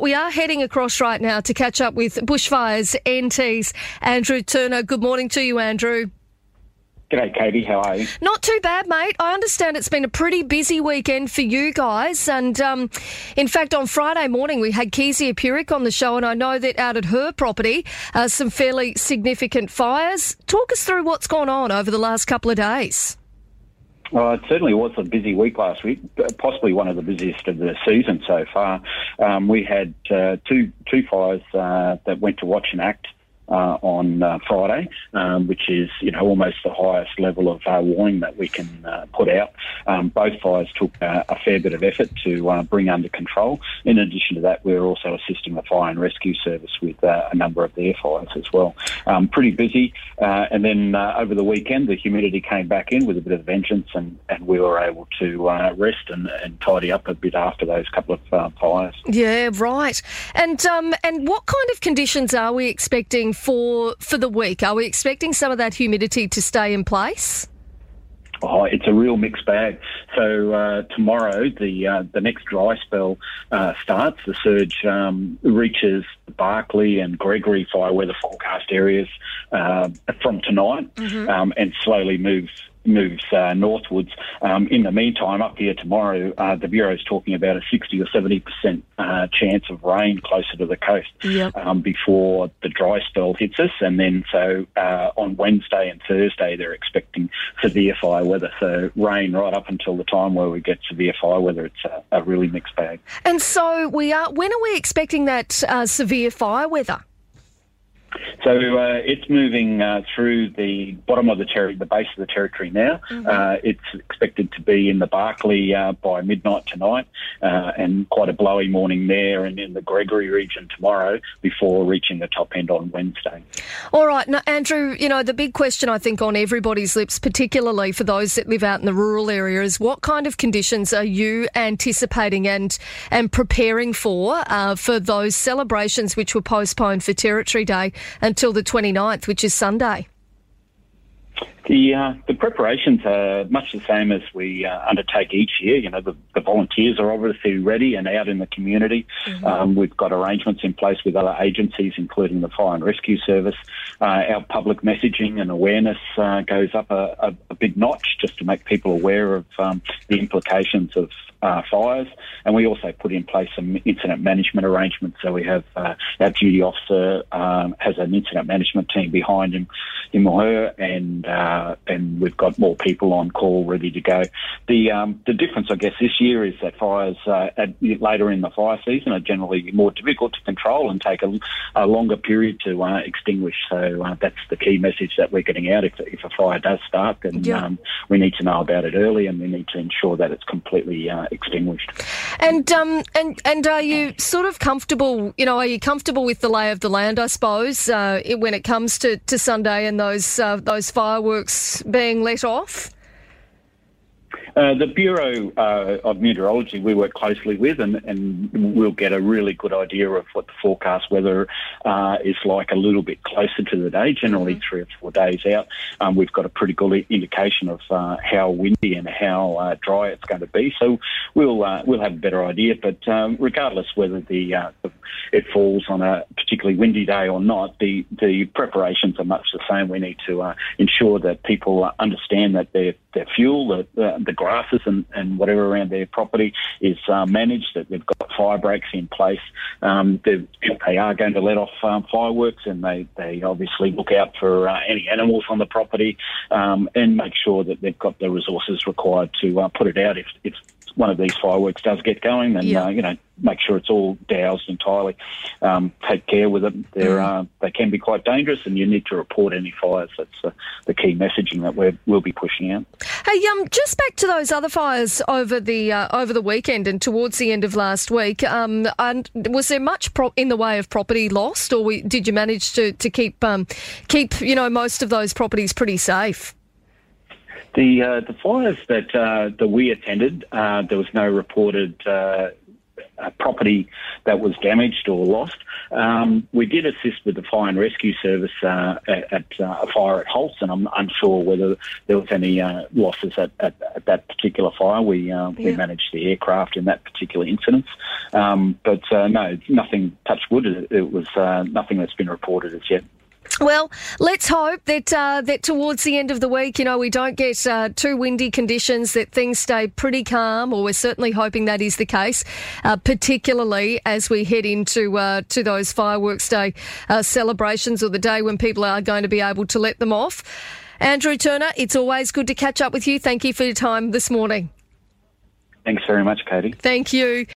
we are heading across right now to catch up with Bushfires NT's Andrew Turner. Good morning to you, Andrew. G'day, Katie. How are you? Not too bad, mate. I understand it's been a pretty busy weekend for you guys. And um, in fact, on Friday morning, we had Kezia Purick on the show, and I know that out at her property, uh, some fairly significant fires. Talk us through what's gone on over the last couple of days. Well, it certainly was a busy week last week, possibly one of the busiest of the season so far. Um, we had uh, two two fires uh, that went to watch and act uh, on uh, Friday, um, which is you know almost the highest level of uh, warning that we can uh, put out. Um, both fires took uh, a fair bit of effort to uh, bring under control. In addition to that, we're also assisting the fire and rescue service with a number of their fires as well. Um, pretty busy, and then over the weekend the humidity came back in with a bit of vengeance, and, and we were able to rest and, and, tidy up a bit after those couple of fires. Yeah, right. And um, and what kind of conditions are we expecting? For for the week? Are we expecting some of that humidity to stay in place? Oh, it's a real mixed bag. So uh, tomorrow, the uh, the next dry spell uh, starts. The surge um, reaches Barkly and Gregory fire weather forecast areas uh, from tonight, mm-hmm. um, and slowly moves moves uh, northwards. Um, in the meantime, up here tomorrow, uh, the Bureau is talking about a 60 or 70% uh, chance of rain closer to the coast yep. um, before the dry spell hits us. And then, so uh, on Wednesday and Thursday, they're expecting severe fire weather. So, rain right up until the time where we get severe fire weather. It's a, a really mixed bag. And so, we are. when are we expecting that uh, severe fire weather? So uh, it's moving uh, through the bottom of the territory, the base of the territory now. Mm-hmm. Uh, it's expected to be in the Barkly uh, by midnight tonight, uh, and quite a blowy morning there, and in the Gregory region tomorrow before reaching the top end on Wednesday. All right, now Andrew, you know the big question I think on everybody's lips, particularly for those that live out in the rural area, is what kind of conditions are you anticipating and and preparing for uh, for those celebrations which were postponed for Territory Day? Until the 29th, which is Sunday. The uh, the preparations are much the same as we uh, undertake each year. You know, the, the, volunteers are obviously ready and out in the community. Mm-hmm. Um, we've got arrangements in place with other agencies, including the Fire and Rescue Service. Uh, our public messaging and awareness uh, goes up a, a, a, big notch just to make people aware of um, the implications of uh, fires. And we also put in place some incident management arrangements. So we have uh, our duty officer um, has an incident management team behind him, him or her, and uh, and we've got more people on call ready to go. The um, the difference, I guess, this year is that fires uh, at, later in the fire season are generally more difficult to control and take a, a longer period to extinguish. So uh, that's the key message that we're getting out. If, if a fire does start, then yeah. um, we need to know about it early, and we need to ensure that it's completely extinguished. And um and and are you sort of comfortable? You know, are you comfortable with the lay of the land? I suppose uh, when it comes to, to Sunday and those uh, those fireworks being let off. Uh, the Bureau uh, of Meteorology we work closely with, and, and, we'll get a really good idea of what the forecast weather uh, is like a little bit closer to the day, generally mm-hmm. three or four days out. Um, we've got a pretty good indication of uh, how windy and how uh, dry it's going to be, so we'll we'll have a better idea. But um, regardless whether the, the, it falls on a particularly windy day or not, the the preparations are much the same. We need to ensure that people understand that their their fuel, the, the grasses and, and whatever around their property is uh, managed, that they've got fire breaks in place. Um, they are going to let off um, fireworks and they, they obviously look out for uh, any animals on the property um, and make sure that they've got the resources required to uh, put it out if, if one of these fireworks does get going, then yeah. uh, you know make sure it's all doused entirely. Um, take care with them. They're mm. uh, they can be quite dangerous, and you need to report any fires. That's uh, the key messaging that we will be pushing out. Hey, um, just back to those other fires over the uh, over the weekend and towards the end of last week. Um, and was there much pro- in the way of property lost, or we, did you manage to to keep um, keep you know most of those properties pretty safe? The uh, the fires that uh, that we attended, uh, there was no reported uh, a, property that was damaged or lost. Um, we did assist with the fire and rescue service uh, at, at uh, a fire at Holtze, and I'm unsure whether there was any uh, losses at, at, at, that particular fire. We uh, we managed the aircraft in that particular incident, um, but uh, no, nothing. Touch wood. It, it was uh, nothing that's been reported as yet. Well, let's hope that uh, that towards the end of the week, you know, we don't get uh, too windy conditions, that things stay pretty calm, or we're certainly hoping that is the case, uh, particularly as we head into uh, to those fireworks day uh, celebrations or the day when people are going to be able to let them off. Andrew Turner, it's always good to catch up with you. Thank you for your time this morning. Thanks very much, Katie. Thank you.